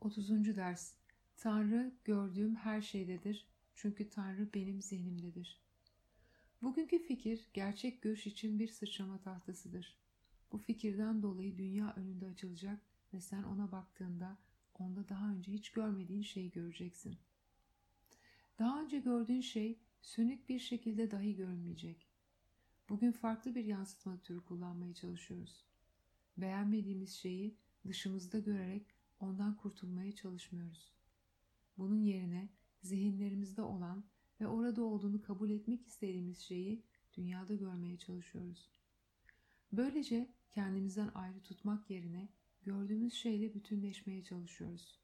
30. ders Tanrı gördüğüm her şeydedir çünkü Tanrı benim zihnimdedir. Bugünkü fikir gerçek görüş için bir sıçrama tahtasıdır. Bu fikirden dolayı dünya önünde açılacak ve sen ona baktığında onda daha önce hiç görmediğin şeyi göreceksin. Daha önce gördüğün şey sönük bir şekilde dahi görünmeyecek. Bugün farklı bir yansıtma türü kullanmaya çalışıyoruz. Beğenmediğimiz şeyi dışımızda görerek ondan kurtulmaya çalışmıyoruz. Bunun yerine zihinlerimizde olan ve orada olduğunu kabul etmek istediğimiz şeyi dünyada görmeye çalışıyoruz. Böylece kendimizden ayrı tutmak yerine gördüğümüz şeyle bütünleşmeye çalışıyoruz.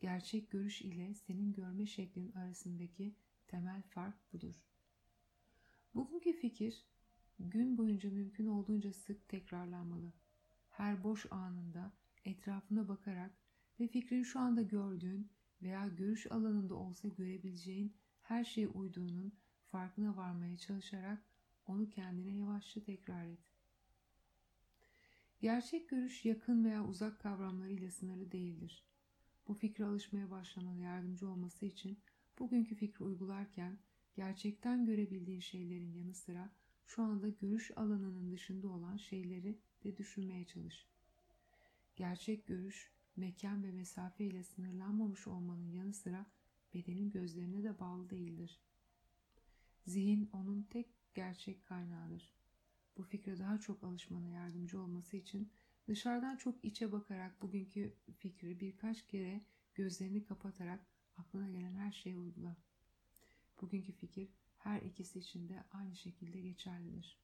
Gerçek görüş ile senin görme şeklin arasındaki temel fark budur. Bugünkü fikir gün boyunca mümkün olduğunca sık tekrarlanmalı. Her boş anında etrafına bakarak ve fikrin şu anda gördüğün veya görüş alanında olsa görebileceğin her şeye uyduğunun farkına varmaya çalışarak onu kendine yavaşça tekrar et. Gerçek görüş yakın veya uzak kavramlarıyla sınırlı değildir. Bu fikre alışmaya başlamana yardımcı olması için bugünkü fikri uygularken gerçekten görebildiğin şeylerin yanı sıra şu anda görüş alanının dışında olan şeyleri de düşünmeye çalış. Gerçek görüş, mekan ve mesafe ile sınırlanmamış olmanın yanı sıra bedenin gözlerine de bağlı değildir. Zihin onun tek gerçek kaynağıdır. Bu fikre daha çok alışmana yardımcı olması için dışarıdan çok içe bakarak bugünkü fikri birkaç kere gözlerini kapatarak aklına gelen her şeye uygula. Bugünkü fikir her ikisi için de aynı şekilde geçerlidir.